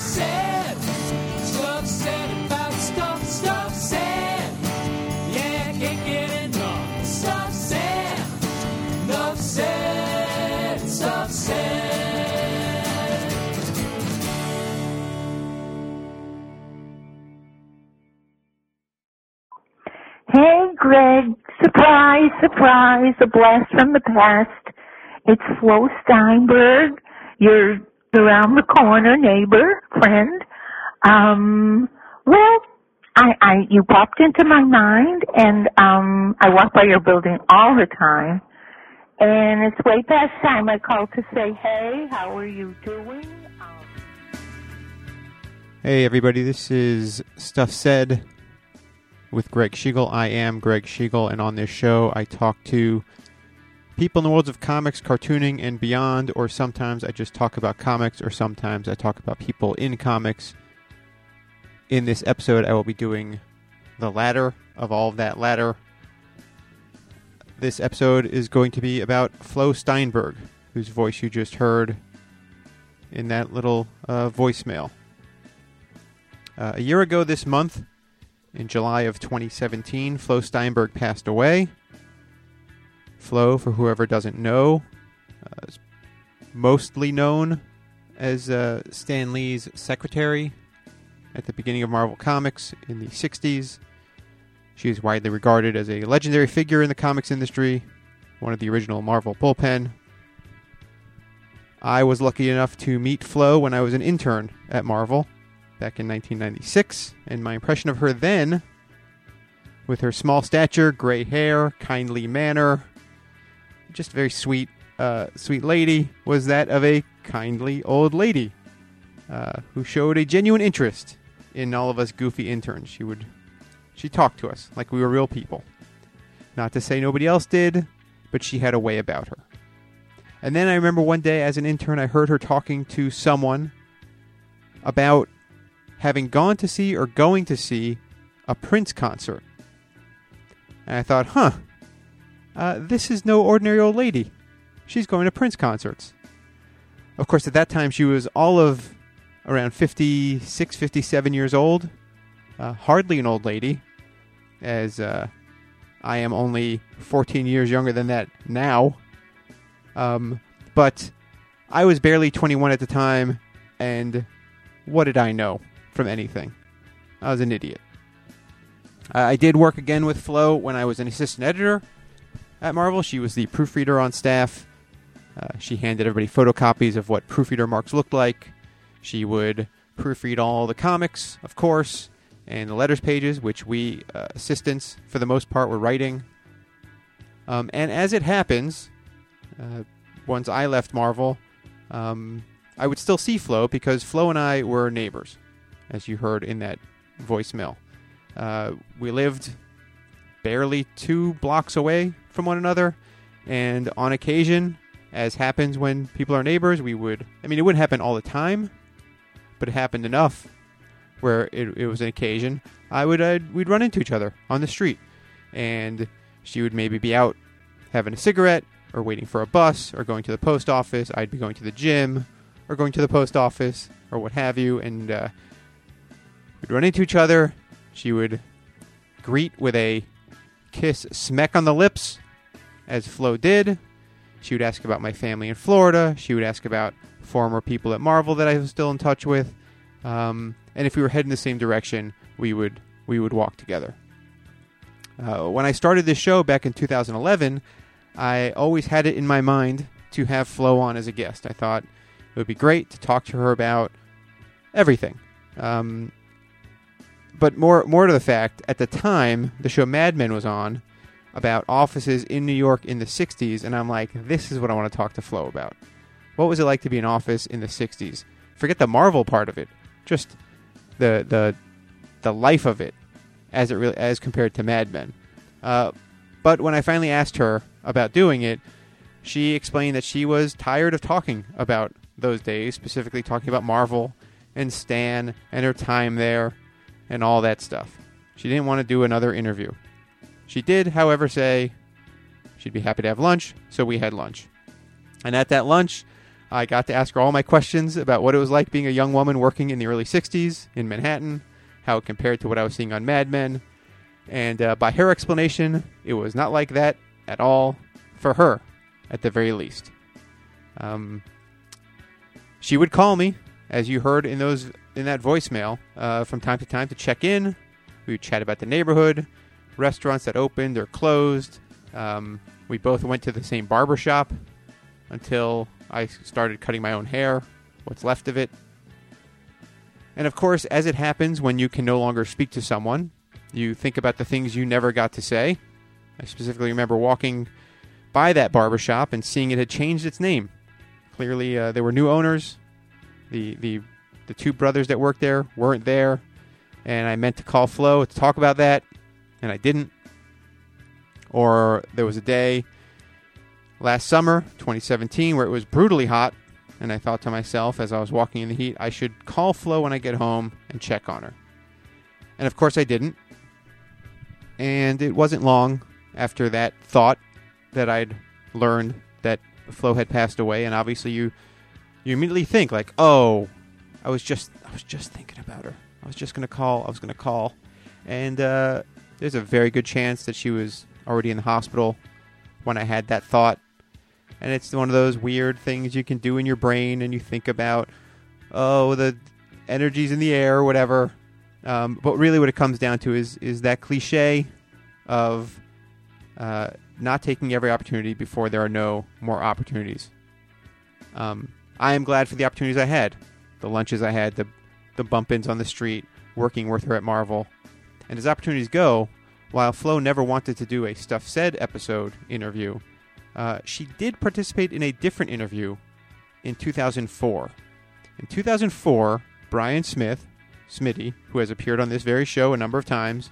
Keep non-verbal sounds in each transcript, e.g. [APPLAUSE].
said. Stuff said about stuff, stuff said. Yeah, can't get enough. Stuff said. Enough said. Stuff said. Hey, Greg. Surprise, surprise, a blast from the past. It's Flo Steinberg, your around the corner neighbor, friend. Um, well, I, I, you popped into my mind and, um, I walk by your building all the time. And it's way past time I called to say, hey, how are you doing? Um, Hey, everybody, this is Stuff Said with Greg Schigiel. I am Greg Schigiel, and on this show, I talk to people in the worlds of comics, cartooning, and beyond, or sometimes I just talk about comics, or sometimes I talk about people in comics. In this episode, I will be doing the latter of all of that latter. This episode is going to be about Flo Steinberg, whose voice you just heard in that little uh, voicemail. Uh, a year ago this month, in July of 2017, Flo Steinberg passed away. Flo, for whoever doesn't know, uh, is mostly known as uh, Stan Lee's secretary at the beginning of Marvel Comics in the 60s. She is widely regarded as a legendary figure in the comics industry, one of the original Marvel bullpen. I was lucky enough to meet Flo when I was an intern at Marvel back in 1996, and my impression of her then, with her small stature, gray hair, kindly manner, just very sweet, uh, sweet lady, was that of a kindly old lady uh, who showed a genuine interest in all of us goofy interns. She would, she talked to us like we were real people. Not to say nobody else did, but she had a way about her. And then I remember one day as an intern, I heard her talking to someone about having gone to see or going to see a Prince concert. And I thought, huh, uh, this is no ordinary old lady. She's going to Prince concerts. Of course, at that time, she was all of around 56, 57 years old. Uh, hardly an old lady, as uh, I am only 14 years younger than that now. Um, but I was barely 21 at the time, and what did I know from anything? I was an idiot. I did work again with Flo when I was an assistant editor at Marvel. She was the proofreader on staff. Uh, she handed everybody photocopies of what proofreader marks looked like. She would proofread all the comics, of course, and the letters pages, which we uh, assistants, for the most part, were writing. Um, and as it happens, uh, once I left Marvel, um, I would still see Flo because Flo and I were neighbors, as you heard in that voicemail. Uh, we lived barely two blocks away from one another, and on occasion, as happens when people are neighbors, we would. I mean, it wouldn't happen all the time, but it happened enough where it, it was an occasion. I would uh, we'd run into each other on the street, and she would maybe be out having a cigarette or waiting for a bus or going to the post office. I'd be going to the gym or going to the post office or what have you, and uh, we'd run into each other. She would greet with a kiss smack on the lips, as Flo did. She would ask about my family in Florida. She would ask about former people at Marvel that I was still in touch with. Um, and if we were heading the same direction, we would we would walk together. Uh, when I started this show back in 2011, I always had it in my mind to have Flo on as a guest. I thought it would be great to talk to her about everything. Um, but more more to the fact, at the time the show Mad Men was on about offices in New York in the 60s, and I'm like, this is what I want to talk to Flo about. What was it like to be in office in the 60s? Forget the Marvel part of it, just the the the life of it as it really as compared to Mad Men. Uh, but when I finally asked her about doing it, she explained that she was tired of talking about those days, specifically talking about Marvel and Stan and her time there and all that stuff. She didn't want to do another interview. She did, however, say she'd be happy to have lunch, so we had lunch. And at that lunch, I got to ask her all my questions about what it was like being a young woman working in the early 60s in Manhattan, how it compared to what I was seeing on Mad Men. And uh, by her explanation, it was not like that at all for her, at the very least. Um, she would call me, as you heard in those in that voicemail, uh, from time to time to check in. We would chat about the neighborhood, restaurants that opened or closed. Um, we both went to the same barber shop until I started cutting my own hair, what's left of it. And of course, as it happens when you can no longer speak to someone, you think about the things you never got to say. I specifically remember walking by that barber shop and seeing it had changed its name. Clearly, uh, there were new owners. The, the, the two brothers that worked there weren't there. And I meant to call Flo to talk about that, and I didn't. Or there was a day last summer, 2017, where it was brutally hot, and I thought to myself as I was walking in the heat, I should call Flo when I get home and check on her. And of course, I didn't. And it wasn't long after that thought that I'd learned that Flo had passed away, and obviously you you immediately think like, oh, I was just I was just thinking about her. I was just gonna call. I was gonna call, and uh, there's a very good chance that she was already in the hospital when I had that thought. And it's one of those weird things you can do in your brain, and you think about, oh, the energies in the air, or whatever. Um, but really, what it comes down to is is that cliche of uh, not taking every opportunity before there are no more opportunities. Um, I am glad for the opportunities I had, the lunches I had, the the bump ins on the street, working with her at Marvel. And as opportunities go, while Flo never wanted to do a Stuff Said episode interview, uh, she did participate in a different interview in 2004. In 2004, Brian Smith, Smitty, who has appeared on this very show a number of times,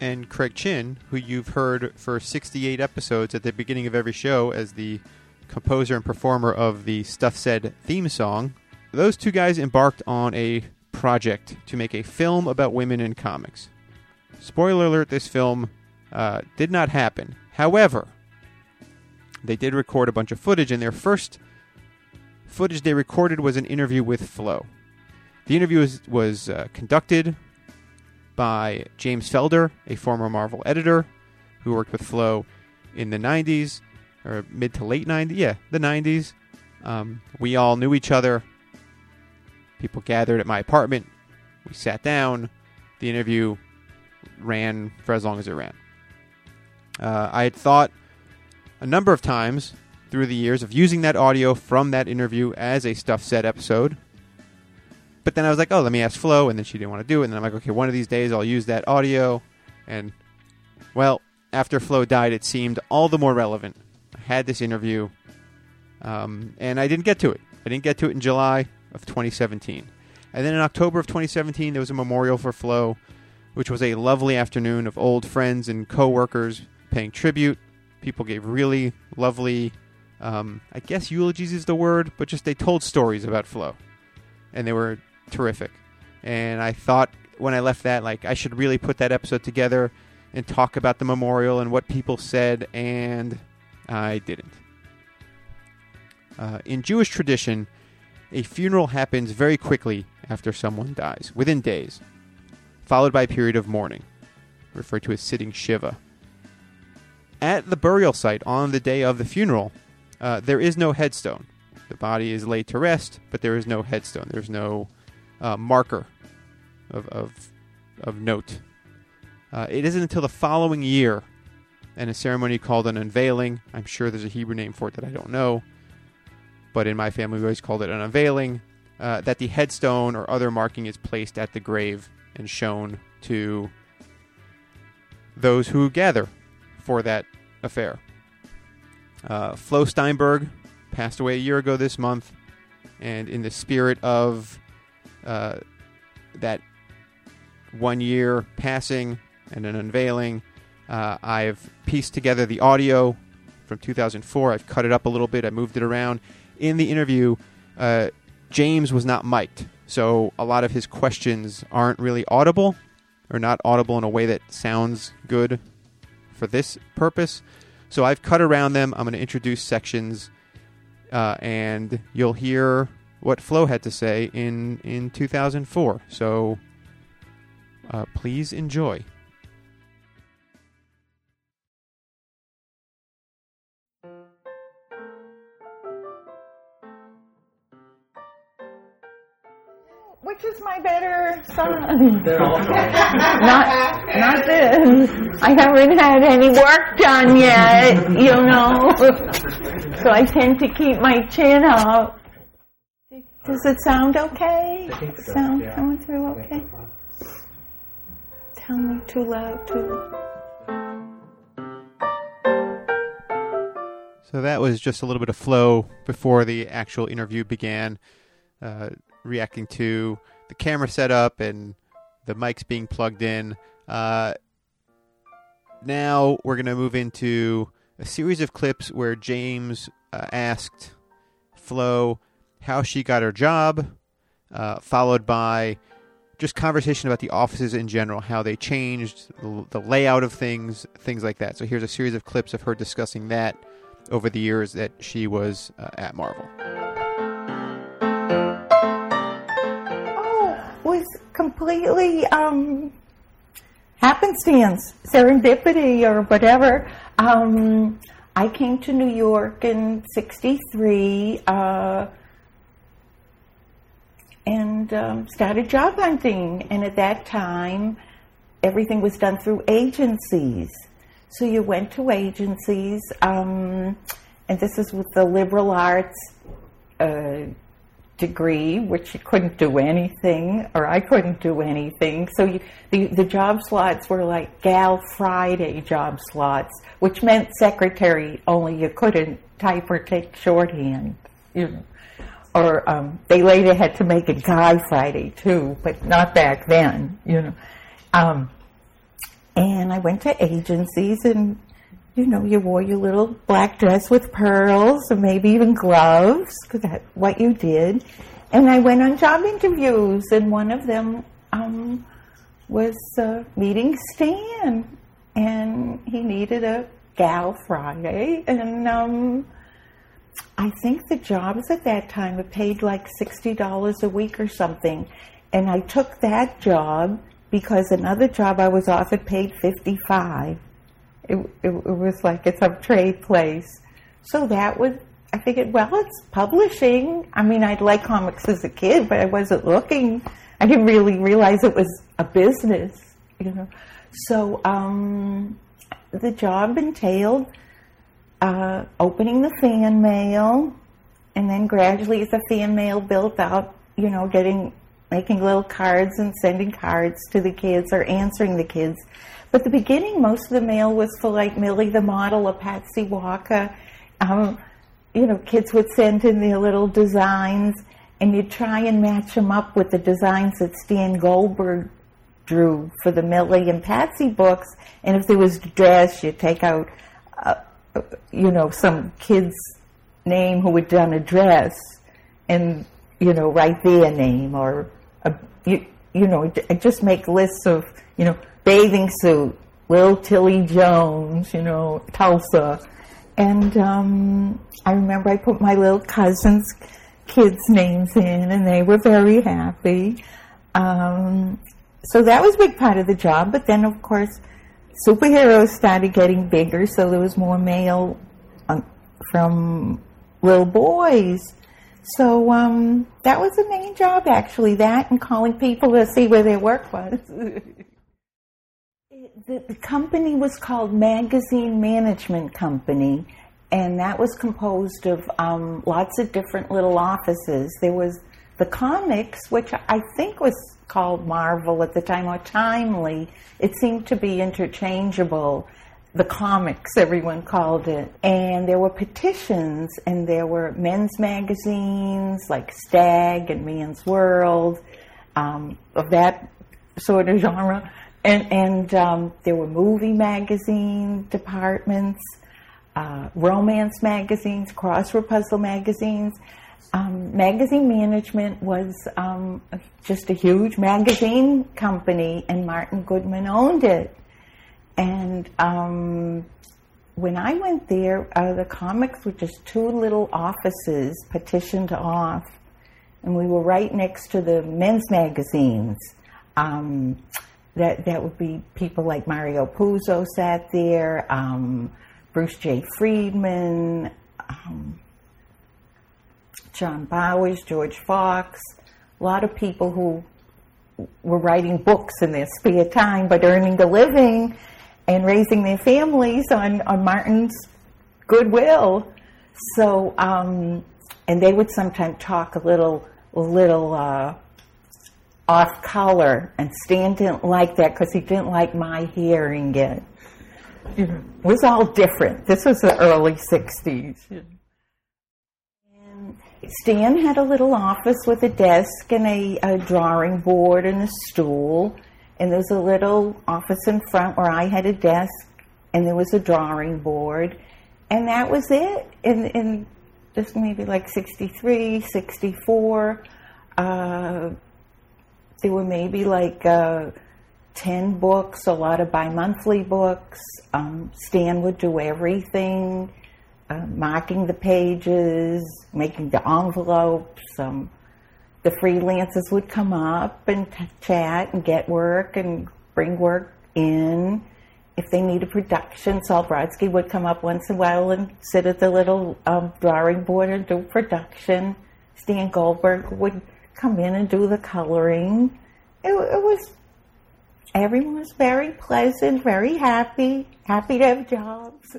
and Craig Chin, who you've heard for 68 episodes at the beginning of every show as the composer and performer of the Stuff Said theme song, those two guys embarked on a project to make a film about women in comics. Spoiler alert: this film uh, did not happen. However, they did record a bunch of footage, and their first footage they recorded was an interview with Flo. The interview was, was uh, conducted by James Felder, a former Marvel editor who worked with Flo in the 90s, or mid to late 90s. Yeah, the 90s. Um, we all knew each other. People gathered at my apartment. We sat down. The interview ran for as long as it ran. Uh, I had thought a number of times through the years of using that audio from that interview as a Stuff Said episode. But then I was like, oh, let me ask Flo, and then she didn't want to do it. And then I'm like, okay, one of these days I'll use that audio. And, well, after Flo died, it seemed all the more relevant. I had this interview, um, and I didn't get to it. I didn't get to it in July of 2017. And then in October of 2017, there was a memorial for Flo, which was a lovely afternoon of old friends and co-workers paying tribute. People gave really lovely, um, I guess eulogies is the word, but just they told stories about Flo, and they were terrific. And I thought when I left that, like I should really put that episode together and talk about the memorial and what people said, and I didn't. Uh, in Jewish tradition, a funeral happens very quickly after someone dies, within days, followed by a period of mourning, referred to as sitting Shiva. At the burial site on the day of the funeral, uh, there is no headstone. The body is laid to rest, but there is no headstone. There's no uh, marker of, of, of note. Uh, it isn't until the following year, and a ceremony called an unveiling. I'm sure there's a Hebrew name for it that I don't know, but in my family we always called it an unveiling. Uh, that the headstone or other marking is placed at the grave and shown to those who gather for that affair. Uh, Flo Steinberg passed away a year ago this month, and in the spirit of uh, that one year passing and an unveiling, uh, I've pieced together the audio from 2004. I've cut it up a little bit, I moved it around. In the interview, uh, James was not mic'd, so a lot of his questions aren't really audible, or not audible in a way that sounds good for this purpose. So I've cut around them. I'm going to introduce sections uh, and you'll hear what Flo had to say in in 2004. So uh, please enjoy. Is my better son? [LAUGHS] [LAUGHS] not, not this. I haven't had any work done yet, you know. so I tend to keep my chin up. Does it sound okay? Sound coming through okay? Tell me too loud, too. So that was just a little bit of Flo before the actual interview began, uh, reacting to the camera setup and the mics being plugged in. Uh, now we're going to move into a series of clips where James uh, asked Flo how she got her job, uh, followed by just conversation about the offices in general, how they changed, the, the layout of things, things like that. So here's a series of clips of her discussing that over the years that she was uh, at Marvel. Completely um, happenstance, serendipity, or whatever. Um, I came to New York in '63 uh, and um, started job hunting. And at that time, everything was done through agencies. So you went to agencies, um, and this is with the liberal arts uh, degree, which you couldn't do anything, or I couldn't do anything. So you, the, the job slots were like Gal Friday job slots, which meant secretary, only you couldn't type or take shorthand. You know. Or um, they later had to make it Guy Friday too, but not back then, you know. Um, and I went to agencies and you know, you wore your little black dress with pearls and maybe even gloves, because that's what you did. And I went on job interviews, and one of them um, was uh, meeting Stan, and he needed a gal Friday, and um, I think the jobs at that time were paid like sixty dollars a week or something, and I took that job because another job I was offered paid fifty five. It, it, was like it's a trade place. So that was, I figured, well, it's publishing. I mean, I'd like comics as a kid, but I wasn't looking. I didn't really realize it was a business, you know. So um, the job entailed uh, opening the fan mail, and then gradually, as the fan mail built out, you know, getting making little cards and sending cards to the kids or answering the kids. But the beginning, most of the mail was for like Millie the model or Patsy Walker. Um, you know, kids would send in their little designs, and you'd try and match them up with the designs that Stan Goldberg drew for the Millie and Patsy books. And if there was a dress, you'd take out, uh, you know, some kid's name who had done a dress, and you know, write their name or a, you, you know, just make lists of you know bathing suit, Lil Tilly Jones, you know, Tulsa. And um, I remember I put my little cousins' kids' names in, and they were very happy. Um, so that was a big part of the job. But then, of course, superheroes started getting bigger, so there was more mail um, from little boys. So um, that was the main job, actually. That and calling people to see where their work was. [LAUGHS] The, the company was called Magazine Management Company, and that was composed of um, lots of different little offices. There was the comics, which I think was called Marvel at the time, or Timely. It seemed to be interchangeable. The comics, everyone called it. And there were petitions, and there were men's magazines like Stag and Man's World, um, of that sort of genre. And, and um, there were movie magazine departments, uh, romance magazines, crossword puzzle magazines. Um, magazine management was um, just a huge magazine company, and Martin Goodman owned it. And um, when I went there, uh, the comics were just two little offices petitioned off, and we were right next to the men's magazines. That that would be people like Mario Puzo sat there, um, Bruce J. Friedman, um, John Bowers, George Fox, a lot of people who were writing books in their spare time but earning a living and raising their families on, on Martin's goodwill. So, um, and they would sometimes talk a little, little uh, off color, and Stan didn't like that because he didn't like my hearing it. It was all different. This was the early 60s. And Stan had a little office with a desk and a, a drawing board and a stool. And there was a little office in front where I had a desk and there was a drawing board. And that was it. And, and just maybe like 63, 64. Uh, there were maybe like uh, 10 books, a lot of bi monthly books. Um, Stan would do everything, uh, marking the pages, making the envelopes. Um, the freelancers would come up and t- chat and get work and bring work in. If they needed production, Sol Brodsky would come up once in a while and sit at the little um, drawing board and do production. Stan Goldberg would come in and do the coloring. It, it was everyone was very pleasant, very happy, happy to have jobs.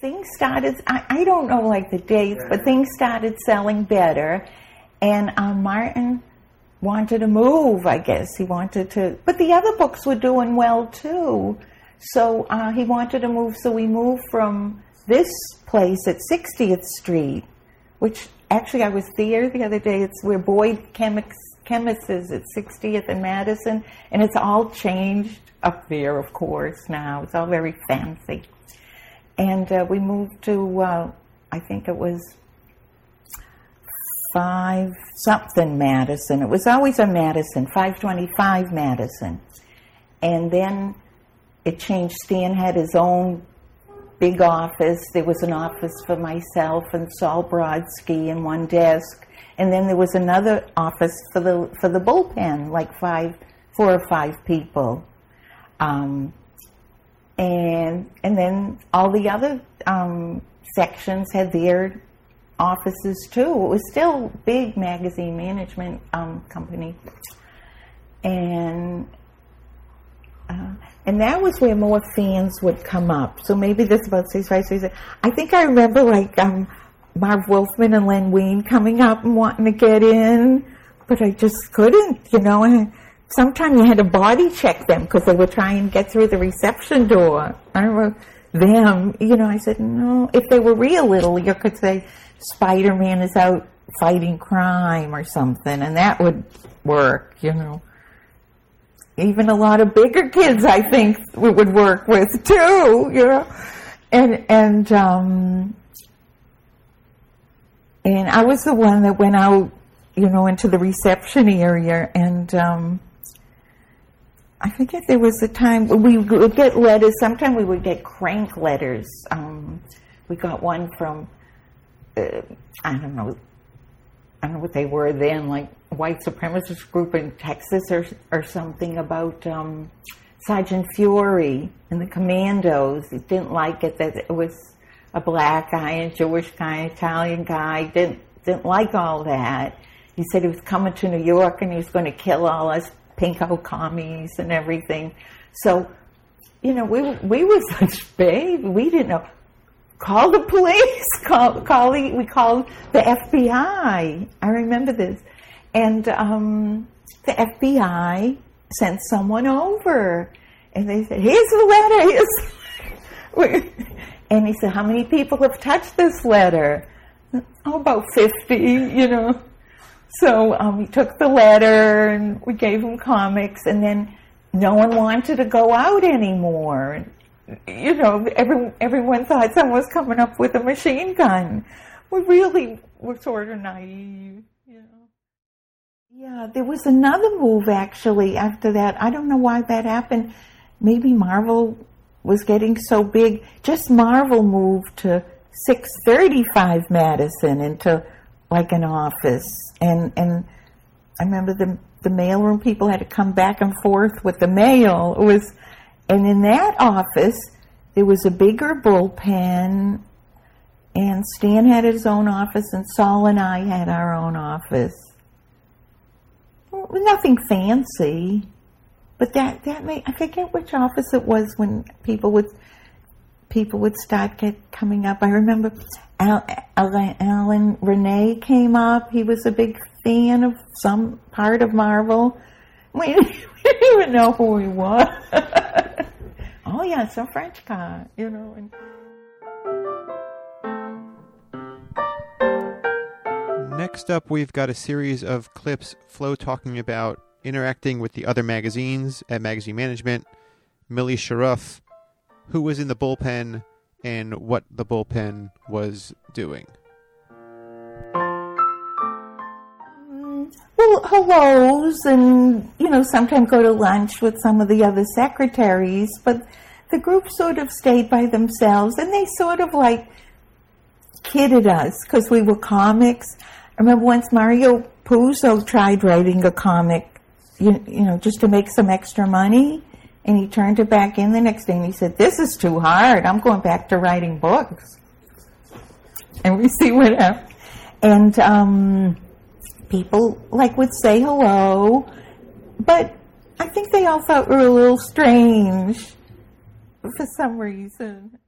Things started, I, I don't know like the dates, but things started selling better. And um, Martin wanted to move, I guess. He wanted to, but the other books were doing well too. So uh, he wanted to move, so we moved from this place at 60th Street, which actually I was there the other day. It's where Boyd Chemists is at 60th and Madison, and it's all changed up there, of course, now. It's all very fancy. And uh, we moved to, uh, I think it was five something Madison. It was always a Madison, 525 Madison. And then it changed. Stan had his own big office. There was an office for myself and Sol Brodsky and one desk. And then there was another office for the for the bullpen, like five, four or five people. Um, and and then all the other um, sections had their offices too. It was still big magazine management um, company, and uh, and that was where more fans would come up. So maybe this about six five six. I think I remember like um, Marv Wolfman and Len Wein coming up and wanting to get in, but I just couldn't. You know, and sometimes you had to body check them because they were trying to get through the reception door. I remember them. You know, I said no. If they were real little, you could say Spider Man is out fighting crime or something, and that would work. You know even a lot of bigger kids, I think, we would work with too, you know. And, and, um, and I was the one that went out, you know, into the reception area and, um, I forget there was a time we would get letters. Sometimes we would get crank letters. Um, we got one from, uh, I don't know, I don't know what they were then, like white supremacist group in Texas or or something about um, Sergeant Fury and the Commandos. He didn't like it that it was a black guy, a Jewish guy, and Italian guy. Didn't didn't like all that. He said he was coming to New York and he was going to kill all us pinko commies and everything. So, you know, we we were [LAUGHS] such big. We didn't know. Call the police. [LAUGHS] Call call the, we called the FBI. I remember this. And um, the FBI sent someone over, and they said, "Here's the letter." Here's [LAUGHS] and he said, "How many people have touched this letter?" Oh, about fifty, you know. So um, we took the letter and we gave him comics, and then no one wanted to go out anymore. You know, every, everyone thought someone was coming up with a machine gun. We really were sort of naive. Yeah, there was another move actually after that. I don't know why that happened. Maybe Marvel was getting so big. Just Marvel moved to 635 Madison into like an office, and and I remember the the mailroom people had to come back and forth with the mail. It was, and in that office there was a bigger bullpen, and Stan had his own office, and Sol and I had our own office. Nothing fancy, but that that may I forget which office it was when people would people would start get coming up. I remember Al, Alan, Alain Resnais came up. He was a big fan of some part of Marvel. We, [LAUGHS] we didn't even know who he was. [LAUGHS] oh yeah, some French guy, you know. And, Next up, we've got a series of clips Flo talking about interacting with the other magazines at Magazine Management, Millie Sharuff, who was in the bullpen, and what the bullpen was doing. Mm, well, hellos, and you know, sometimes go to lunch with some of the other secretaries, but the group sort of stayed by themselves, and they sort of like kidded us because we were comics. I remember once Mario Puzo tried writing a comic, you, you know, just to make some extra money, and he turned it back in the next day and he said, "This is too hard. I'm going back to writing books." And we [LAUGHS] see what happened. And um, people like would say hello, but I think they all thought we were a little strange for some reason.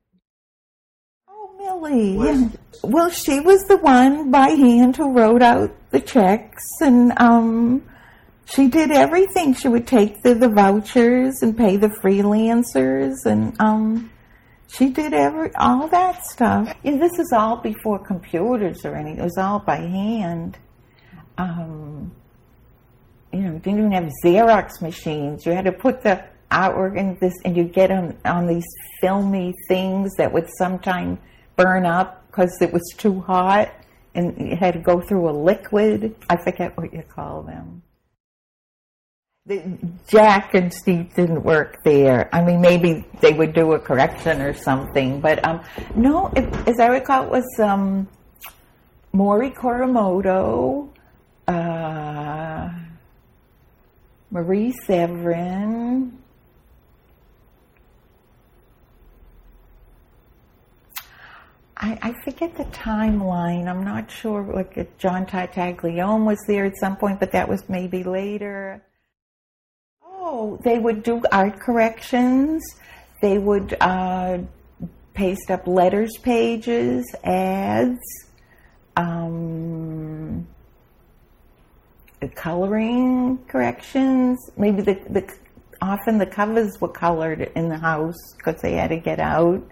Millie. Yeah. Well, she was the one by hand who wrote out the checks, and um, she did everything. She would take the, the vouchers and pay the freelancers, and um, she did every all that stuff. Yeah, this is all before computers or anything. It was all by hand. Um, you know, didn't even have Xerox machines. You had to put the artwork in this, and you get them on these filmy things that would sometimes burn up because it was too hot, and you had to go through a liquid. I forget what you call them. The, Jack and Steve didn't work there. I mean, maybe they would do a correction or something, but um, no. It, as I recall, it was um, Morrie Kuramoto, uh, Marie Severin. I, I forget the timeline. I'm not sure. Like John Tartaglione was there at some point, but that was maybe later. Oh, they would do art corrections. They would uh, paste up letters pages, ads, um, coloring corrections. Maybe the, the often the covers were colored in the house because they had to get out.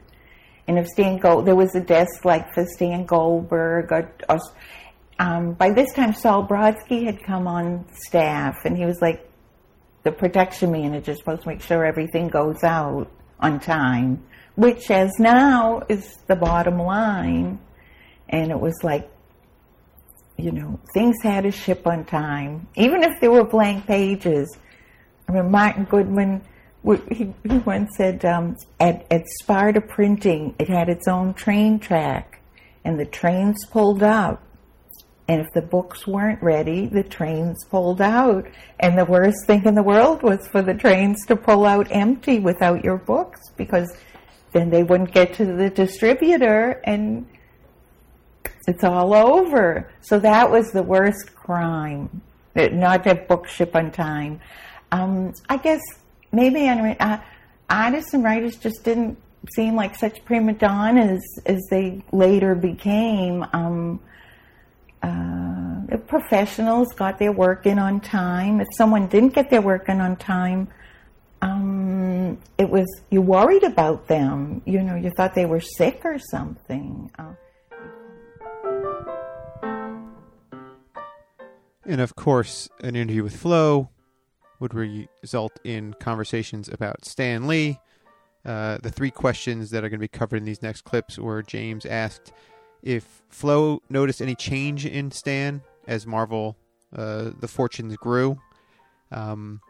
And if Stan Gold, there was a desk like for Stan Goldberg. Or, or um, by this time, Sol Brodsky had come on staff, and he was like the production manager, supposed to make sure everything goes out on time, which, as now, is the bottom line. And it was like, you know, things had to ship on time, even if there were blank pages. I mean, Martin Goodman he, he once said um, at, at Sparta Printing, it had its own train track, and the trains pulled out. And if the books weren't ready, the trains pulled out. And the worst thing in the world was for the trains to pull out empty without your books, because then they wouldn't get to the distributor and it's all over. So that was the worst crime, not to have books ship on time. Um, I guess maybe uh, artists and writers just didn't seem like such prima donnas as they later became. Um, uh, professionals got their work in on time. If someone didn't get their work in on time, um, it was you worried about them. You know, you thought they were sick or something. Uh, And of course, an interview with Flo would result in conversations about Stan Lee. Uh, the three questions that are going to be covered in these next clips were James asked if Flo noticed any change in Stan as Marvel, uh, the fortunes grew. Um,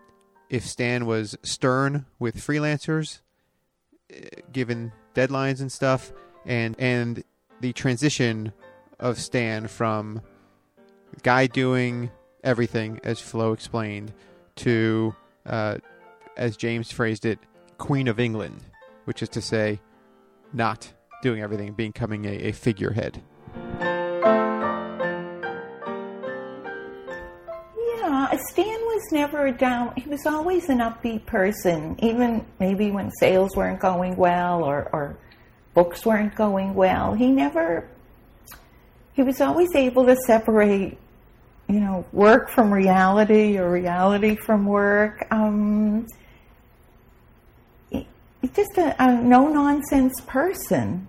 if Stan was stern with freelancers, uh, given deadlines and stuff, and and the transition of Stan from guy doing everything, as Flo explained, to uh, as James phrased it, Queen of England, which is to say, not doing everything, becoming a, a figurehead. Yeah, Stan was never down. He was always an upbeat person, even maybe when sales weren't going well or, or books weren't going well. He never. He was always able to separate, you know, work from reality or reality from work. Um, just a, a no nonsense person.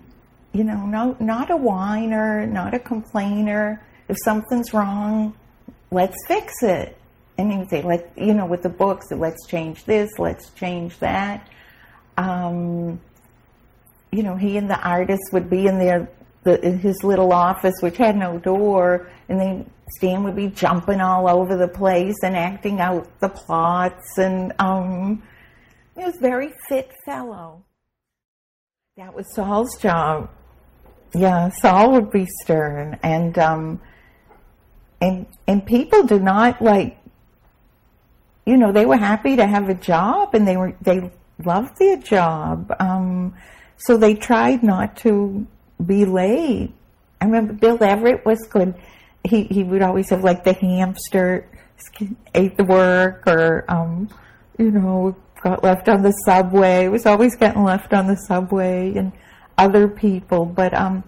You know, no, not a whiner, not a complainer. If something's wrong, let's fix it. And he would say, let you know, with the books, let's change this, let's change that. Um, you know, he and the artist would be in their the, in his little office, which had no door, and then Stan would be jumping all over the place and acting out the plots, and um, he was a very fit fellow. That was Sol's job. Yeah, Saul would be stern, and um, and and people did not like you know they were happy to have a job and they were they loved their job um, so they tried not to be late. I remember bill everett was good he he would always have like the hamster ate the work or um, you know got left on the subway. Was always getting left on the subway and other people. But um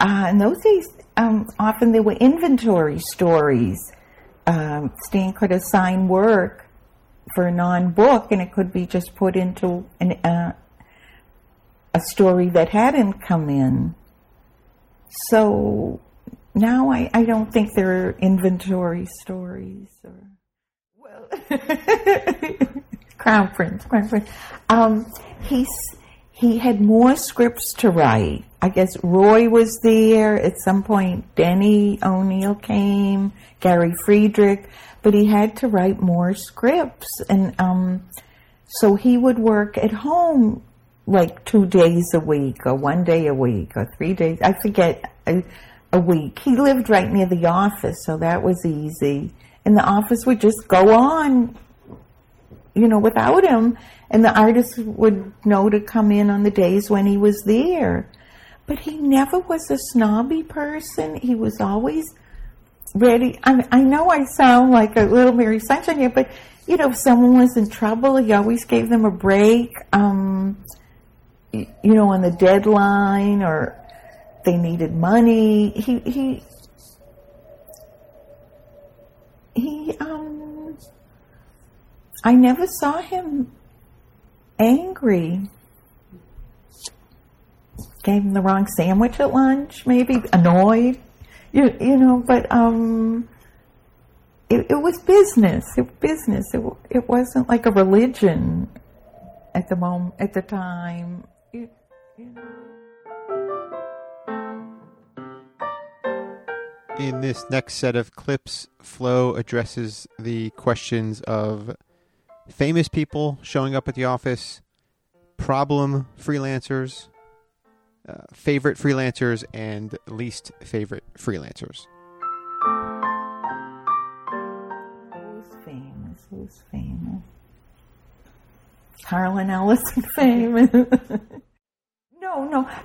uh, in those days, um, often there were inventory stories. Um, Stan could assign work for a non-book, and it could be just put into an, uh, a story that hadn't come in. So now I, I don't think there are inventory stories. Or, well, [LAUGHS] Crown Prince, Crown Prince. Um, he's he had more scripts to write. I guess Roy was there at some point. Denny O'Neil came, Gary Friedrich, but he had to write more scripts, and um, so he would work at home like two days a week, or one day a week, or three days. I forget a, a week. He lived right near the office, so that was easy. And the office would just go on you know, without him, and the artist would know to come in on the days when he was there. But he never was a snobby person. He was always ready. I, I know I sound like a little Mary Sunshine here, but you know, if someone was in trouble, he always gave them a break. Um, you know, on the deadline or they needed money. He he he um I never saw him angry. Gave him the wrong sandwich at lunch, maybe annoyed, you you know. But um, it, it was business. It business. It it wasn't like a religion at the moment at the time. In this next set of clips, Flo addresses the questions of famous people showing up at the office, problem freelancers, uh, favorite freelancers, and least favorite freelancers. Who's famous? Who's famous? Harlan Ellison famous? [LAUGHS]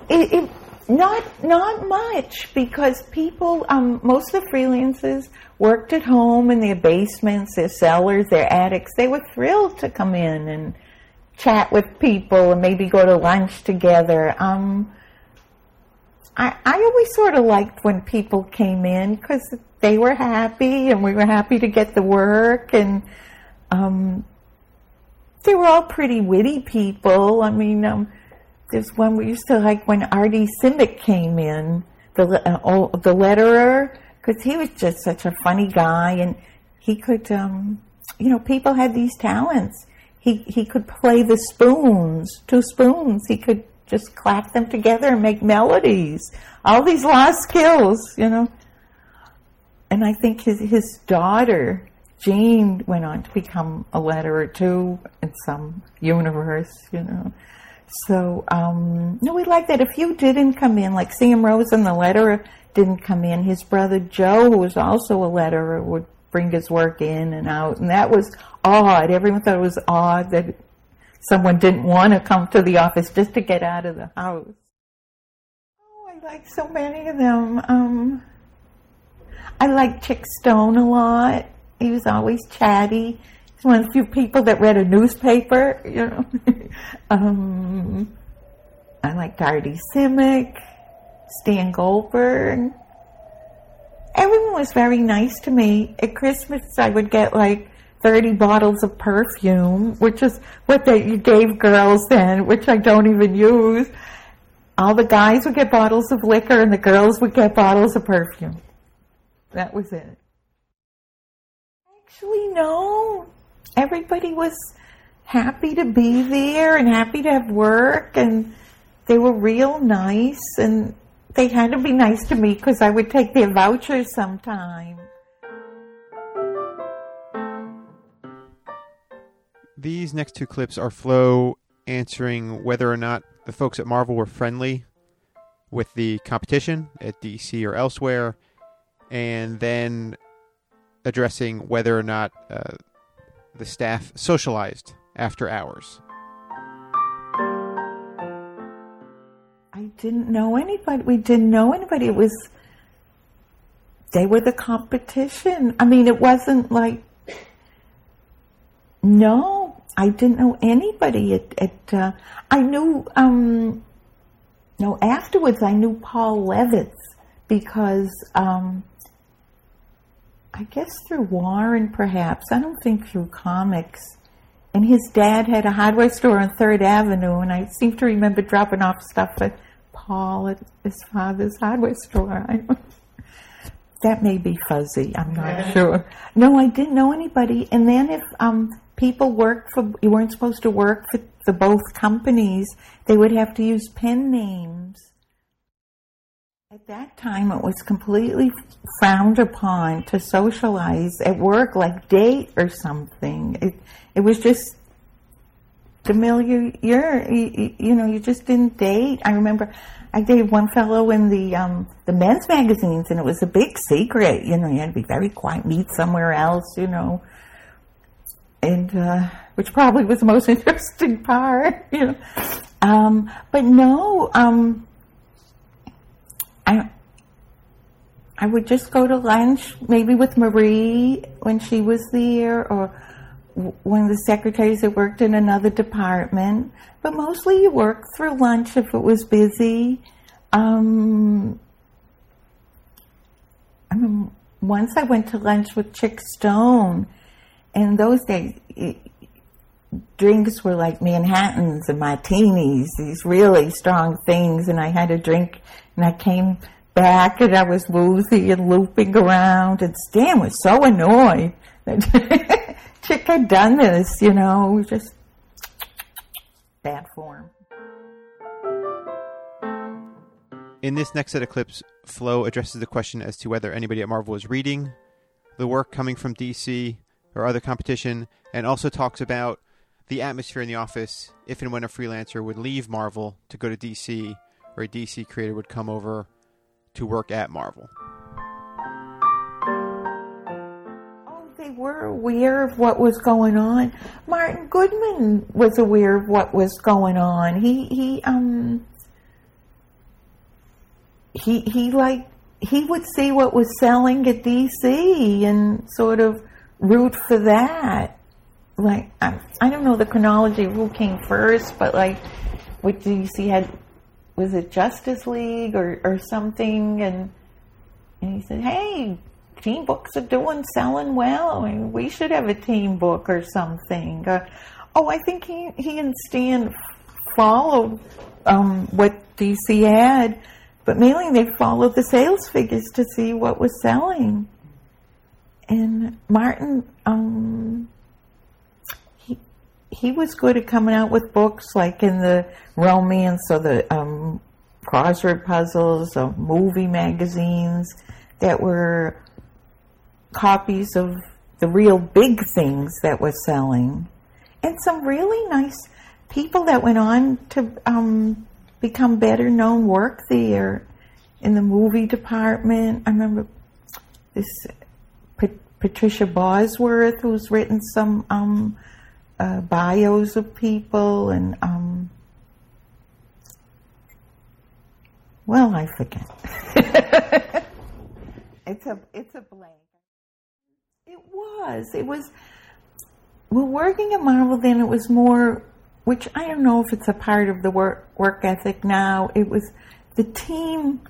it, it, not not much because people, um, most of the freelancers worked at home in their basements, their cellars, their attics. They were thrilled to come in and chat with people and maybe go to lunch together. Um, I, I always sort of liked when people came in because they were happy and we were happy to get the work and um, they were all pretty witty people. I mean, um, there's one we used to like when Artie Simek came in, the oh, the letterer, because he was just such a funny guy and he could, um, you know, people had these talents. He he could play the spoons, two spoons. He could just clap them together and make melodies. All these lost skills, you know. And I think his his daughter Jean went on to become a letterer too in some universe, you know. So, um, no, we like that. A few didn't come in, like Sam Rosen the letterer didn't come in. His brother Joe, who was also a letterer, would bring his work in and out, and that was odd. Everyone thought it was odd that someone didn't want to come to the office just to get out of the house. Oh, I like so many of them. Um, I like Chic Stone a lot. He was always chatty. He's one of the few people that read a newspaper, you know. [LAUGHS] um, I like Artie Simek, Stan Goldberg. Everyone was very nice to me. At Christmas, I would get like 30 bottles of perfume, which is what they gave girls then, which I don't even use. All the guys would get bottles of liquor and the girls would get bottles of perfume. That was it. Actually, no. Everybody was happy to be there and happy to have work, and they were real nice, and they had to be nice to me because I would take their vouchers sometime. These next two clips are Flo answering whether or not the folks at Marvel were friendly with the competition at DC or elsewhere, and then addressing whether or not uh, the staff socialized after hours. I didn't know anybody. We didn't know anybody. It was they were the competition. I mean, it wasn't like no, I didn't know anybody. At, at uh, I knew um, no afterwards. I knew Paul Levitz because um, I guess through Warren, perhaps. I don't think through comics. And his dad had a hardware store on Third Avenue, and I seem to remember dropping off stuff at Paul at his father's hardware store. [LAUGHS] That may be fuzzy. I'm not sure. No, I didn't know anybody. And then if um, people worked for, you weren't supposed to work for the both companies, they would have to use pen names. At that time, it was completely frowned upon to socialize at work, like date or something. It it was just familiar. You're, you, you know, you just didn't date. I remember I dated one fellow in the um, the men's magazines, and it was a big secret. You know, you had to be very quiet, meet somewhere else. You know, and uh, which probably was the most [LAUGHS] interesting part. You know, um, but no. Um, I I would just go to lunch, maybe with Marie when she was there, or one of the secretaries that worked in another department. But mostly you work through lunch if it was busy. Um, I mean, once I went to lunch with Chic Stone, and those days, drinks were like Manhattans and martinis, these really strong things, and I had a drink, and I came back, and I was woozy and looping around, and Stan was so annoyed that [LAUGHS] Chic had done this, you know, just bad form. In this next set of clips, Flo addresses the question as to whether anybody at Marvel was reading the work coming from DC or other competition, and also talks about the atmosphere in the office if and when a freelancer would leave Marvel to go to DC, or a DC creator would come over to work at Marvel. Oh, they were aware of what was going on. Martin Goodman was aware of what was going on. He he um he he like he would see what was selling at DC and sort of root for that. Like I, I don't know the chronology of who came first, but like what DC had was it Justice League or, or something and and he said, Hey, team books are doing selling well. I mean, we should have a team book or something. Uh, oh, I think he, he and Stan followed um, what DC had, but mainly they followed the sales figures to see what was selling. And Martin, um, he was good at coming out with books like in the romance or the um, crossword puzzles or movie magazines that were copies of the real big things that were selling, and some really nice people that went on to um, become better known work there in the movie department. I remember this Pat- Patricia Bosworth, who's written some um, uh, bios of people, and um, well, I forget. [LAUGHS] it's a it's a blank. It was. It was. Well, working at Marvel then, it was more, which I don't know if it's a part of the work work ethic now. It was the team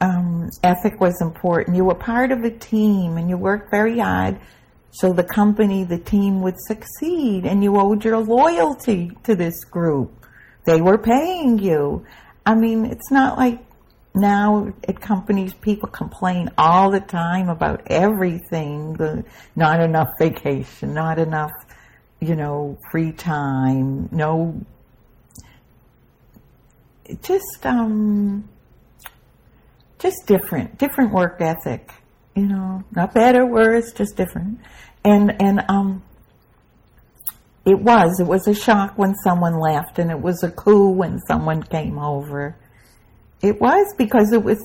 um, ethic was important. You were part of a team, and you worked very hard so the company, the team would succeed, and you owed your loyalty to this group. They were paying you. I mean, it's not like now at companies people complain all the time about everything the not enough vacation not enough you know free time no just um just different different work ethic you know not bad or worse just different and and um it was it was a shock when someone left and it was a coup when someone came over it was because it was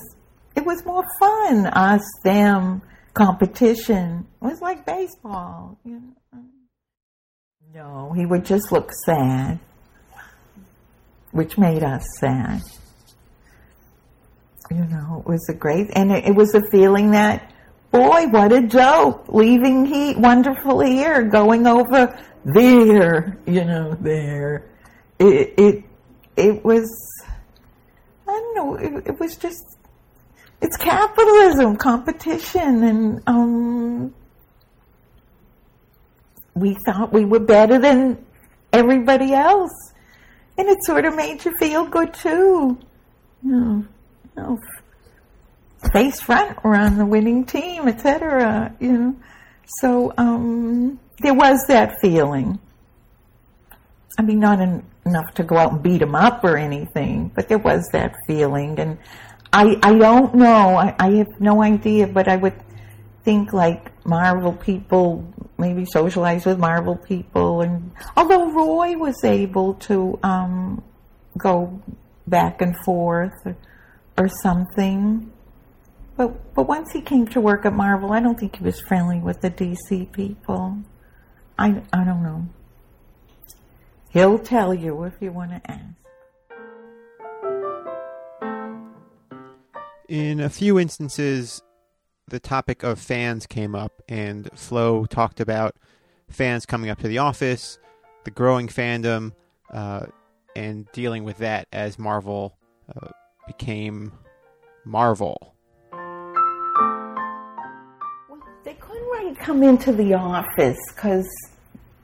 it was more fun. Us, them, competition. It was like baseball. You know? No, he would just look sad, which made us sad. You know, it was a great, and it, it was a feeling that, boy, what a joke! Leaving he wonderful here, going over there, you know, there. It it it was I don't know. It, it was just it's capitalism, competition, and um, we thought we were better than everybody else, and it sort of made you feel good too. You know, you know, face front, we're on the winning team, etc. You know, so um, there was that feeling. I mean, not en- enough to go out and beat him up or anything, but there was that feeling. And I, I don't know, I, I have no idea, but I would think like Marvel people maybe socialize with Marvel people. And although Roy was able to um, go back and forth or, or something. But, but once he came to work at Marvel, I don't think he was friendly with the DC people. I, I don't know. He'll tell you if you want to ask. In a few instances, the topic of fans came up, and Flo talked about fans coming up to the office, the growing fandom, uh, and dealing with that as Marvel uh, became Marvel. Come into the office because,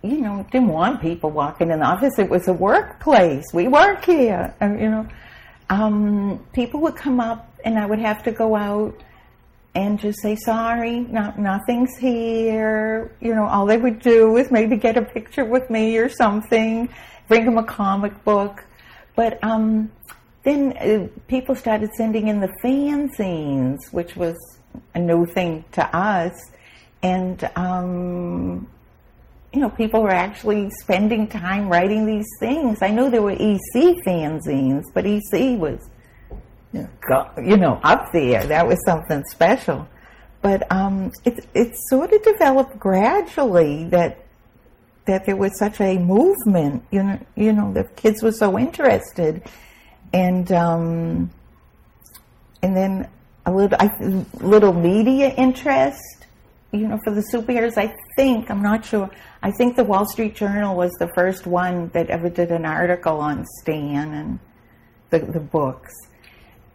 you know, didn't want people walking in the office. It was a workplace. We work here, and, you know. Um, people would come up, and I would have to go out and just say sorry, not nothing's here. You know, all they would do is maybe get a picture with me or something, bring them a comic book. But um, then uh, people started sending in the fanzines, which was a new thing to us, and um, you know, people were actually spending time writing these things. I know there were EC fanzines, but EC was you know, go- you know, up there. That was something special. But um, it it sort of developed gradually that that there was such a movement. You know, you know, the kids were so interested, and um, and then a little I, little media interest. You know, for the superheroes, I think I'm not sure. I think the Wall Street Journal was the first one that ever did an article on Stan and the, the books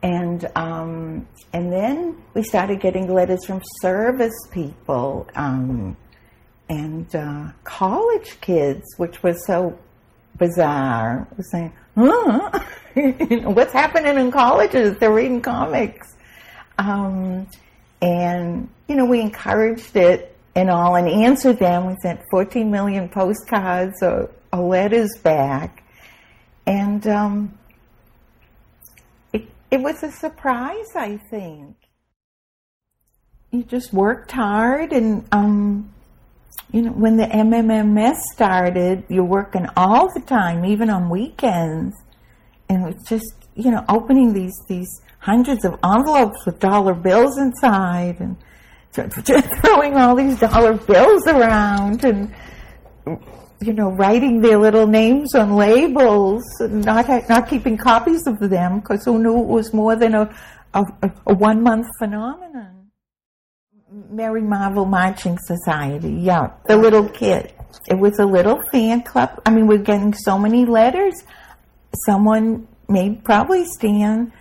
and um, and then we started getting letters from service people um, and uh, college kids, which was so bizarre. Was saying, huh? [LAUGHS] What's happening in colleges? They're reading comics. Um, and, you know, we encouraged it and all and answered them. We sent 14 million postcards or, or letters back. And um, it, it was a surprise, I think. You just worked hard and um, you know, when the MMMS started, you're working all the time, even on weekends, and it's just you know opening these these hundreds of envelopes with dollar bills inside, and [LAUGHS] throwing all these dollar bills around, and you know writing their little names on labels, and not not keeping copies of them because who knew it was more than a a, a one month phenomenon. Merry Marvel Marching Society. Yeah, the little kid. It was a little fan club. I mean, we're getting so many letters. Someone made probably Stan.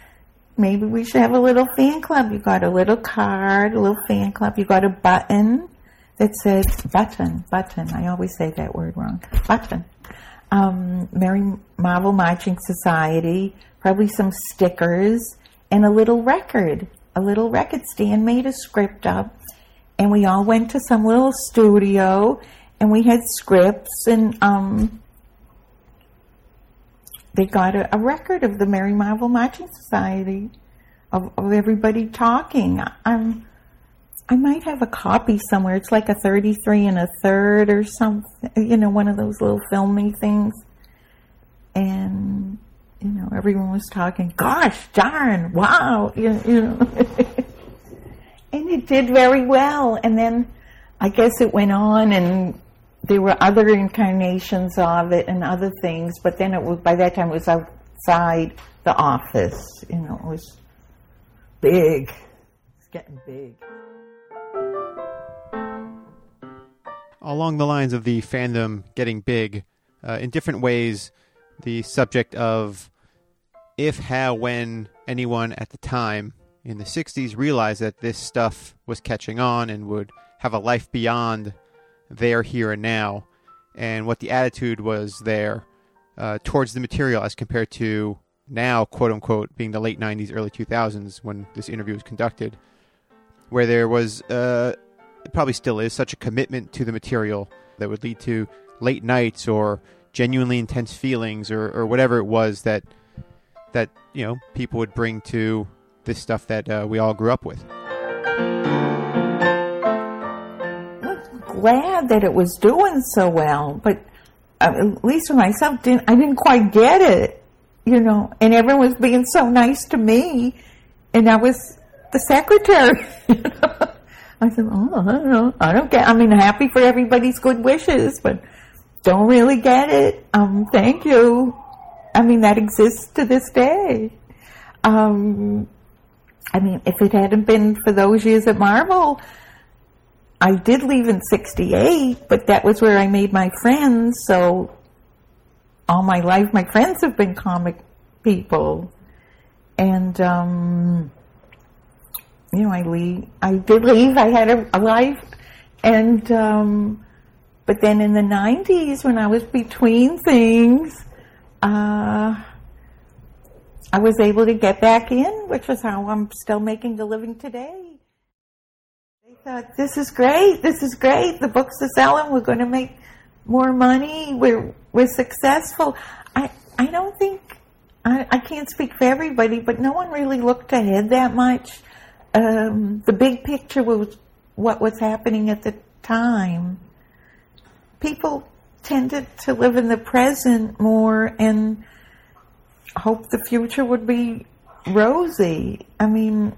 Maybe we should have a little fan club. You got a little card, a little fan club. You got a button that says button, button. I always say that word wrong. Button. Um, Merry Marvel Marching Society. Probably some stickers and a little record. A little record. Stan made a script up and we all went to some little studio and we had scripts and um, they got a, a, record of the Merry Marvel Marching Society of, of everybody talking. I'm, I might have a copy somewhere. It's like a 33 and a third or something, you know, one of those little filmy things. And, you know, everyone was talking, gosh darn, wow, you, you know. [LAUGHS] and it did very well. And then I guess it went on, and there were other incarnations of it and other things. But then it was by that time it was outside the office. You know, it was big. It's getting big. Along the lines of the fandom getting big, uh, in different ways, the subject of if, how, when anyone at the time in the 60s realized that this stuff was catching on and would have a life beyond there, here, and now, and what the attitude was there uh, towards the material as compared to now, quote unquote, being the late 90s, early 2000s when this interview was conducted, where there was, uh, probably still is, such a commitment to the material that would lead to late nights or genuinely intense feelings or, or whatever it was that that you know people would bring to this stuff that uh, we all grew up with. Glad that it was doing so well, but uh, at least for myself, didn't, I didn't quite get it, you know. And everyone was being so nice to me, and I was the secretary. [LAUGHS] I said, "Oh, I don't know. I don't get. I mean, happy for everybody's good wishes, but don't really get it. Um, thank you. I mean, that exists to this day. Um, I mean, if it hadn't been for those years at Marvel, I did leave in 68, but that was where I made my friends. So all my life, my friends have been comic people. And, um, you know, I leave, I did leave. I had a, a life. And, um, but then in the 90s, when I was between things, uh, I was able to get back in, which was how I'm still making a living today. Thought, this is great, this is great, the books are selling, we're going to make more money, we're, we're successful. I, I don't think, I, I can't speak for everybody, but no one really looked ahead that much. Um, the big picture was what was happening at the time. People tended to live in the present more and hope the future would be rosy. I mean,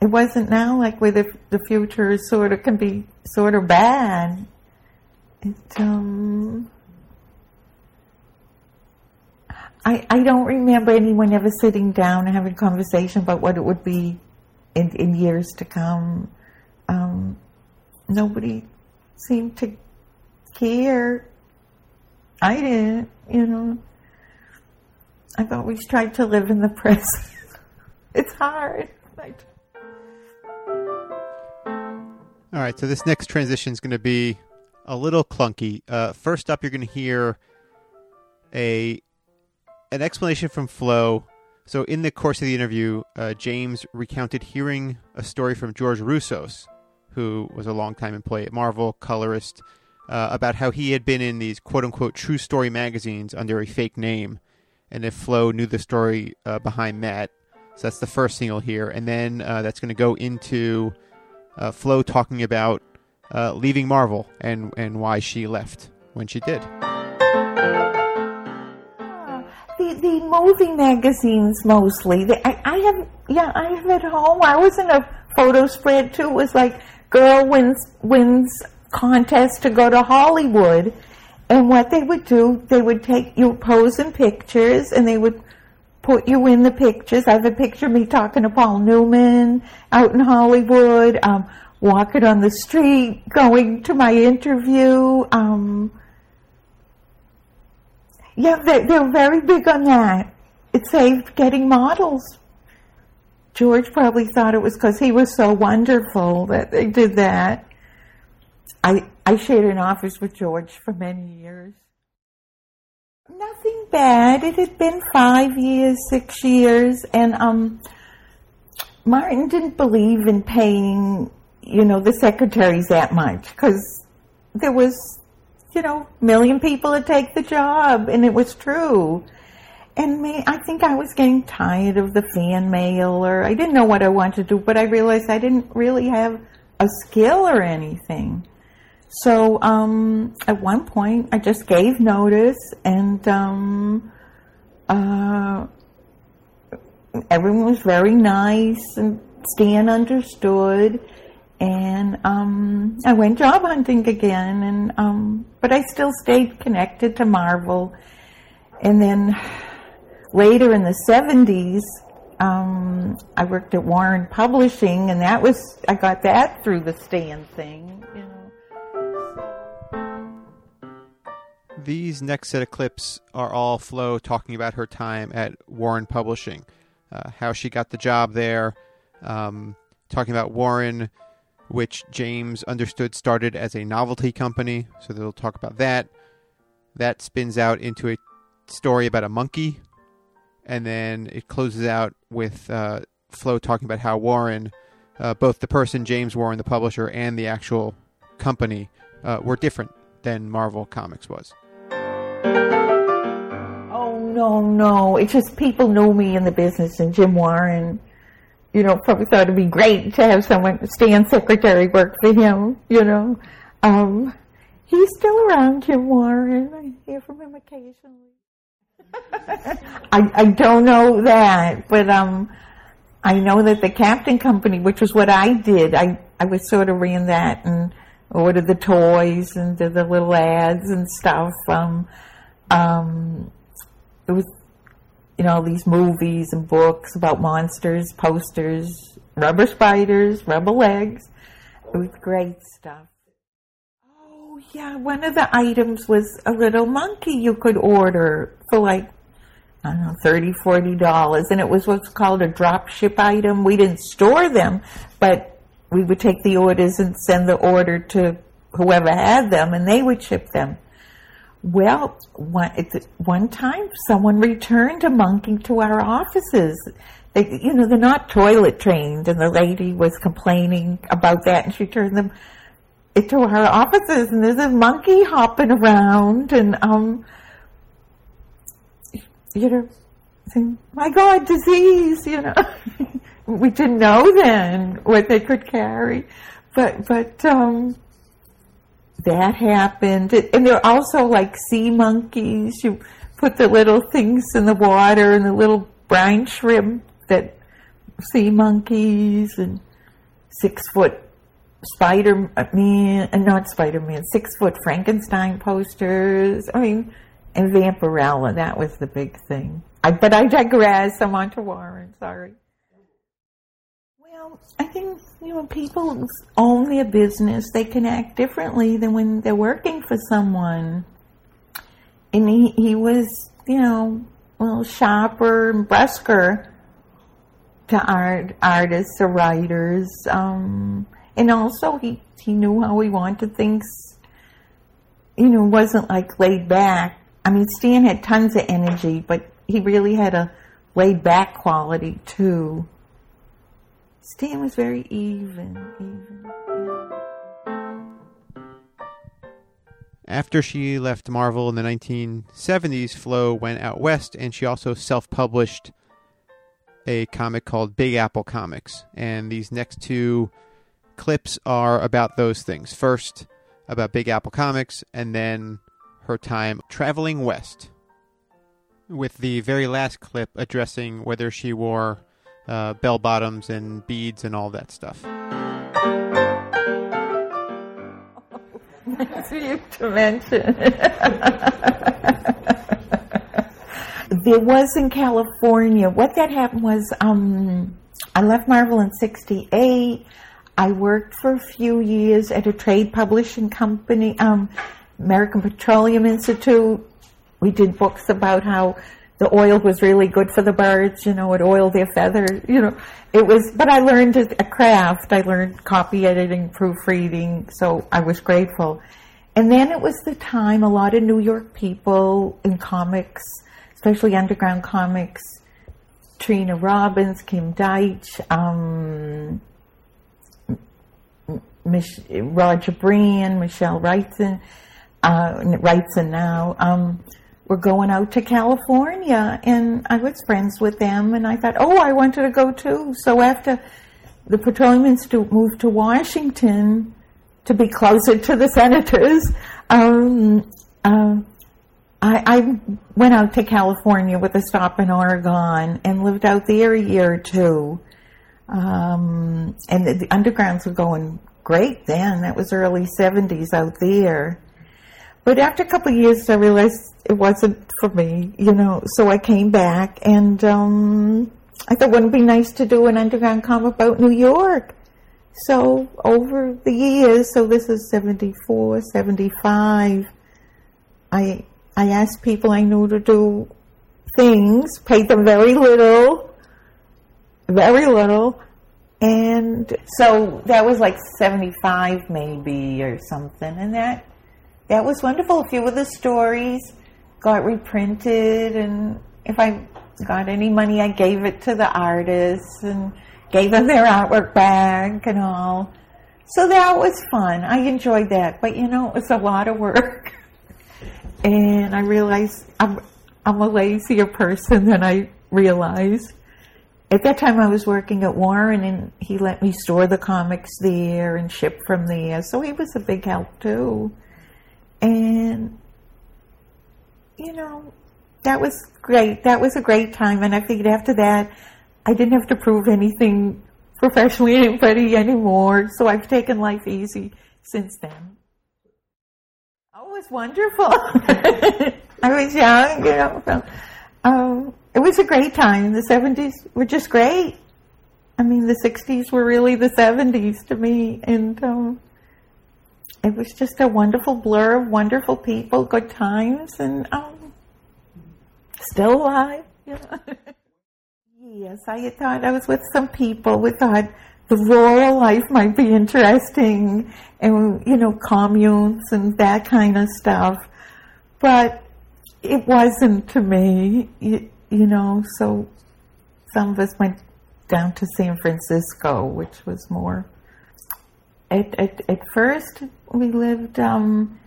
it wasn't now like where the the future is sort of can be sort of bad. It um. I, I don't remember anyone ever sitting down and having a conversation about what it would be in, in years to come. Um, nobody seemed to care. I didn't, you know. I've always tried to live in the [LAUGHS] present. it's hard. All right, so this next transition is going to be a little clunky. Uh, first up, you're going to hear a an explanation from Flo. So, in the course of the interview, uh, James recounted hearing a story from George Roussos, who was a longtime employee at Marvel, colorist, uh, about how he had been in these quote unquote true story magazines under a fake name and if Flo knew the story uh, behind that. So that's the first thing you'll hear, and then uh, that's going to go into uh, Flo talking about uh, leaving Marvel and and why she left when she did. The the movie magazines mostly. The, I, I have yeah I have at home. I was in a photo spread too. It was like girl wins wins contest to go to Hollywood, and what they would do, they would take you pose in pictures, and they would put you in the pictures. I have a picture of me talking to Paul Newman out in Hollywood, um, walking on the street, going to my interview. Um, yeah, they, they're very big on that. It saved getting models. George probably thought it was because he was so wonderful that they did that. I I shared an office with George for many years. Nothing bad. It had been five years, six years, and um, Martin didn't believe in paying, you know, the secretaries that much because there was, you know, million people to take the job, and it was true. And me, I think I was getting tired of the fan mail, or I didn't know what I wanted to do, but I realized I didn't really have a skill or anything. So um, at one point, I just gave notice, and um, uh, everyone was very nice, and Stan understood. And um, I went job hunting again, and um, but I still stayed connected to Marvel. And then later in the seventies, um, I worked at Warren Publishing, and that was I got that through the Stan thing. These next set of clips are all Flo talking about her time at Warren Publishing, uh, how she got the job there, um, talking about Warren, which James understood started as a novelty company. So they'll talk about that. That spins out into a story about a monkey, and then it closes out with uh, Flo talking about how Warren, uh, both the person James Warren, the publisher, and the actual company, uh, were different than Marvel Comics was. Oh no, no! It's just people knew me in the business, and Jim Warren, you know, probably thought it'd be great to have someone stand secretary work for him. You know, um, he's still around, Jim Warren. I hear from him occasionally. [LAUGHS] I I don't know that, but um, I know that the Captain Company, which was what I did, I I was sort of ran that and ordered the toys and did the little ads and stuff. Um, um, it was, you know, these movies and books about monsters, posters, rubber spiders, rubber legs. It was great stuff. Oh yeah, one of the items was a little monkey you could order for like I don't know, thirty, forty dollars, and it was what's called a drop ship item. We didn't store them, but we would take the orders and send the order to whoever had them, and they would ship them. Well, one, one time, someone returned a monkey to our offices. They, you know, they're not toilet trained, and the lady was complaining about that, and she turned them into our offices, and there's a monkey hopping around, and um, you know, saying, "My God, disease!" You know, [LAUGHS] we didn't know then what they could carry, but but um, that happened. And there are also like sea monkeys. You put the little things in the water and the little brine shrimp that sea monkeys and six foot Spider Man, uh, not Spider Man, six foot Frankenstein posters. I mean, and Vampirella, that was the big thing. I, but I digress. I'm on to Warren. Sorry. I think you know people own their business. They can act differently than when they're working for someone. And he he was you know a little sharper and brusquer to art artists or writers. Um, and also he he knew how he wanted things. You know, wasn't like laid back. I mean, Stan had tons of energy, but he really had a laid back quality too. Stan was very even, even. yeah. After she left Marvel in the 1970s, Flo went out west and she also self published a comic called Big Apple Comics. And these next two clips are about those things. First, about Big Apple Comics, and then her time traveling west. With the very last clip addressing whether she wore uh, bell bottoms and beads and all that stuff. for you to mention. there was in California. What that happened was, um, I left Marvel in '68. I worked for a few years at a trade publishing company, um, American Petroleum Institute. We did books about how the oil was really good for the birds, you know, it oiled their feathers, you know. It was, but I learned a craft. I learned copy editing, proofreading, so I was grateful. And then it was the time a lot of New York people in comics, especially underground comics, Trina Robbins, Kim Deitch, um, Mich- Roger Brand, Michelle Wrightson, uh, Wrightson now, um, were going out to California, and I was friends with them, and I thought, oh, I wanted to go too. So after the Petroleum Institute moved to Washington to be closer to the senators, um, uh, I, I went out to California with a stop in Oregon and lived out there a year or two. Um, and the, the undergrounds were going great then. That was early 70s out there. But after a couple of years, I realized it wasn't for me, you know. So I came back, and um, I thought, wouldn't it be nice to do an underground comic about New York? So over the years, so this is 74, 75, I I asked people I knew to do things, paid them very little, very little, and so that was like 75 maybe or something, and that that was wonderful. A few of the stories got reprinted, and if I got any money, I gave it to the artists and gave them their artwork back and all. So that was fun. I enjoyed that, but you know, it was a lot of work. [LAUGHS] And I realized I'm I'm a lazier person than I realized. At that time, I was working at Warren, and he let me store the comics there and ship from there. So he was a big help too. And you know, that was great. That was a great time. And I figured after that, I didn't have to prove anything professionally to anybody anymore. So I've taken life easy since then. Oh, it was wonderful. [LAUGHS] I was young, you know. So, um, it was a great time. The 70s were just great. I mean, the 60s were really the 70s to me. And um, it was just a wonderful blur of wonderful people, good times, and um, still alive. Yeah. [LAUGHS] yes, I had thought I was with some people. We thought the rural life might be interesting, and you know, communes and that kind of stuff. But it wasn't to me, you, you know. So some of us went down to San Francisco, which was more at, at, at first we lived um,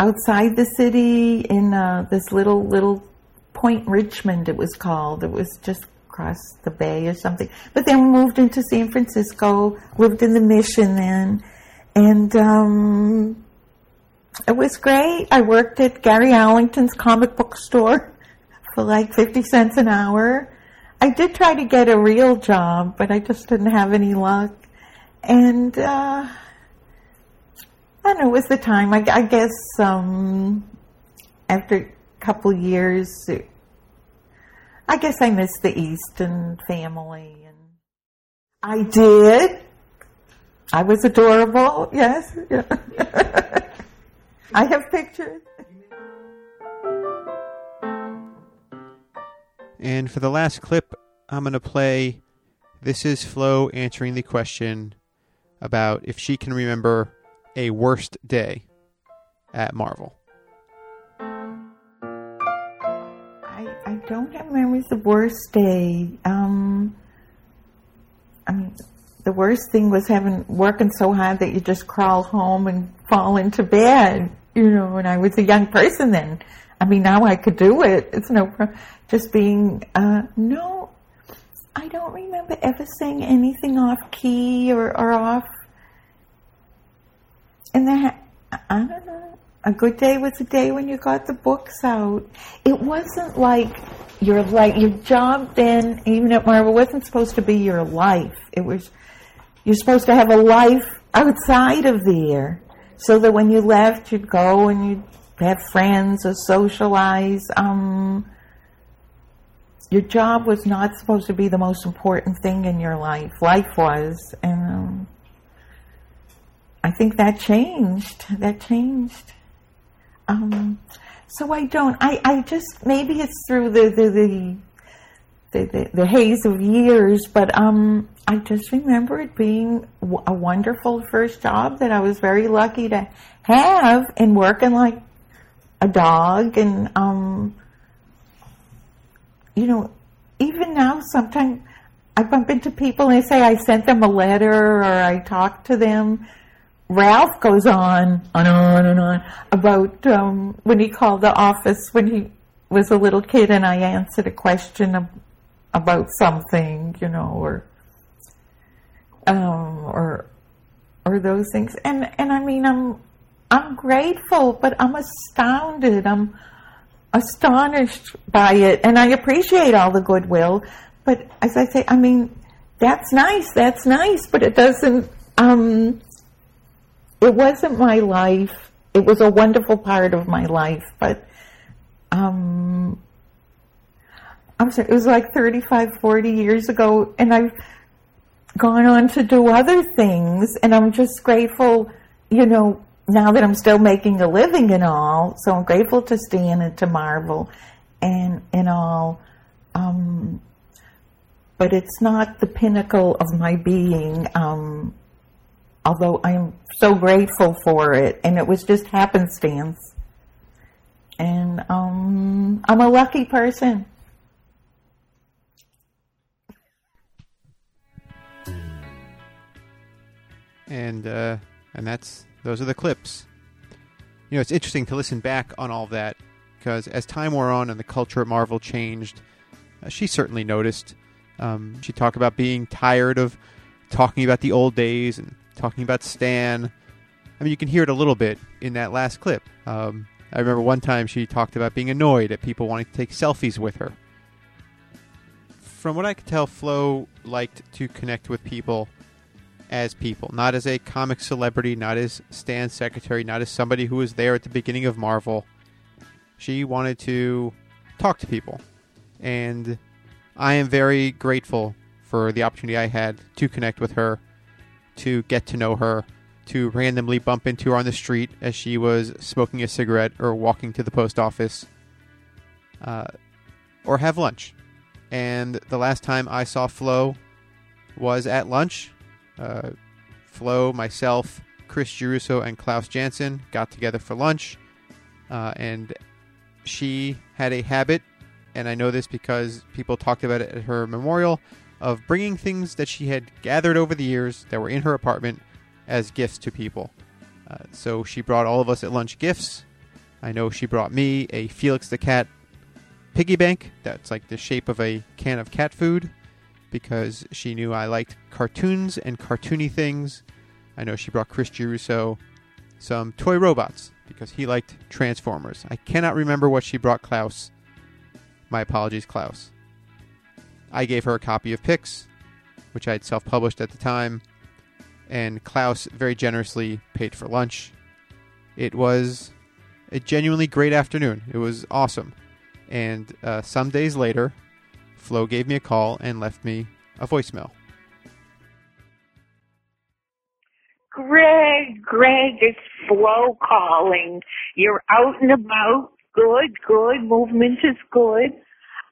outside the city in uh, this little little Point Richmond it was called. It was just across the bay or something. But then we moved into San Francisco, lived in the Mission then, and um, it was great. I worked at Gary Arlington's comic book store for like fifty cents an hour. I did try to get a real job, but I just didn't have any luck and uh, I know. It was the time. I, I guess um, after a couple years, I guess I missed the East and family, and I did. I was adorable. Yes. [LAUGHS] I have pictures. And for the last clip, I'm going to play This is Flo answering the question about if she can remember a worst day at Marvel. I, I don't have memories of worst day. Um, I mean, the worst thing was having working so hard that you just crawl home and fall into bed. You know, when I was a young person then. I mean, now I could do it. It's no problem. Just being, uh, no, I don't remember ever saying anything off key or, or off and that, I don't know. A good day was a day when you got the books out. It wasn't like your like your job then, even at Marvel, wasn't supposed to be your life. It was you're supposed to have a life outside of there, so that when you left, you'd go and you'd have friends or socialize. Um, your job was not supposed to be the most important thing in your life. Life was, and um, I think that changed. That changed. Um, so I don't. I, I just maybe it's through the the the, the, the, the haze of years, but um, I just remember it being a wonderful first job that I was very lucky to have and working like a dog and um, you know, even now sometimes I bump into people and they say I sent them a letter or I talked to them. Ralph goes on and on and on about um, when he called the office when he was a little kid and I answered a question ab- about something, you know, or um, or or those things. And and I mean, I'm I'm grateful, but I'm astounded. I'm astonished by it, and I appreciate all the goodwill. But as I say, I mean, that's nice. That's nice, but it doesn't. Um, it wasn't my life. It was a wonderful part of my life, but um, I'm sorry, it was like 35, 40 years ago, and I've gone on to do other things, and I'm just grateful, you know, now that I'm still making a living and all. So I'm grateful to Stan and to Marvel and and all. Um, but it's not the pinnacle of my being. Um, although I'm so grateful for it, and it was just happenstance. And um, I'm a lucky person. and uh, and that's those are the clips. You know, it's interesting to listen back on all that because as time wore on and the culture at Marvel changed, uh, she certainly noticed. Um, she talked about being tired of talking about the old days and talking about Stan. I mean, you can hear it a little bit in that last clip. Um, I remember one time she talked about being annoyed at people wanting to take selfies with her. From what I could tell, Flo liked to connect with people as people, not as a comic celebrity, not as Stan's secretary, not as somebody who was there at the beginning of Marvel. She wanted to talk to people. And I am very grateful for the opportunity I had to connect with her, to get to know her, to randomly bump into her on the street as she was smoking a cigarette or walking to the post office, uh, or have lunch. And the last time I saw Flo was at lunch uh, Flo, myself, Chris Giarrusso, and Klaus Janson got together for lunch, uh, and she had a habit, and I know this because people talked about it at her memorial, of bringing things that she had gathered over the years that were in her apartment as gifts to people. Uh, so she brought all of us at lunch gifts. I know she brought me a Felix the Cat piggy bank that's like the shape of a can of cat food because she knew I liked cartoons and cartoony things. I know she brought Chris Giarrusso some toy robots because he liked Transformers. I cannot remember what she brought Klaus. My apologies, Klaus. I gave her a copy of Pix, which I had self published at the time, and Klaus very generously paid for lunch. It was a genuinely great afternoon. It was awesome. And uh, some days later, Flo gave me a call and left me a voicemail. Greg, Greg, it's Flo calling. You're out and about. Good, good. Movement is good.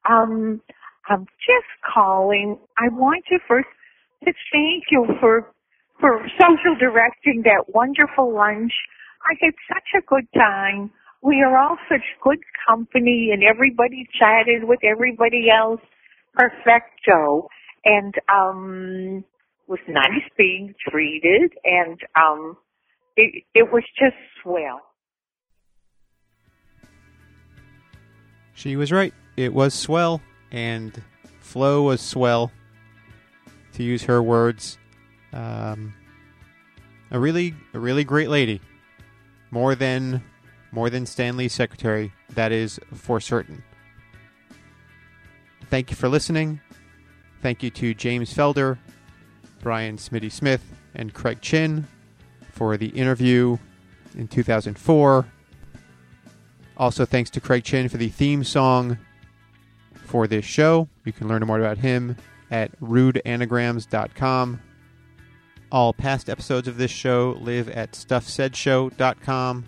Um, I'm just calling. I want to first to thank you for for social directing that wonderful lunch. I had such a good time. We are all such good company and everybody chatted with everybody else. Perfecto. And um was nice being treated and um it it was just swell. She was right. It was swell, and Flo was swell, to use her words. Um, a really, a really great lady. more than more than Stan Lee's secretary. That is for certain. Thank you for listening. Thank you to James Felder, Brian Smitty Smith, and Craig Chin for the interview in 2004. Also, thanks to Craig Chin for the theme song for this show. You can learn more about him at rudeanagrams.com. All past episodes of this show live at stuffsaidshow.com.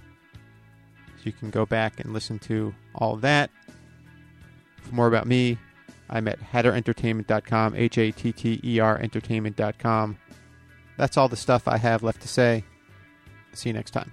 So you can go back and listen to all that. For more about me, I'm at hatterentertainment.com, H A T T E R entertainment.com. That's all the stuff I have left to say. See you next time.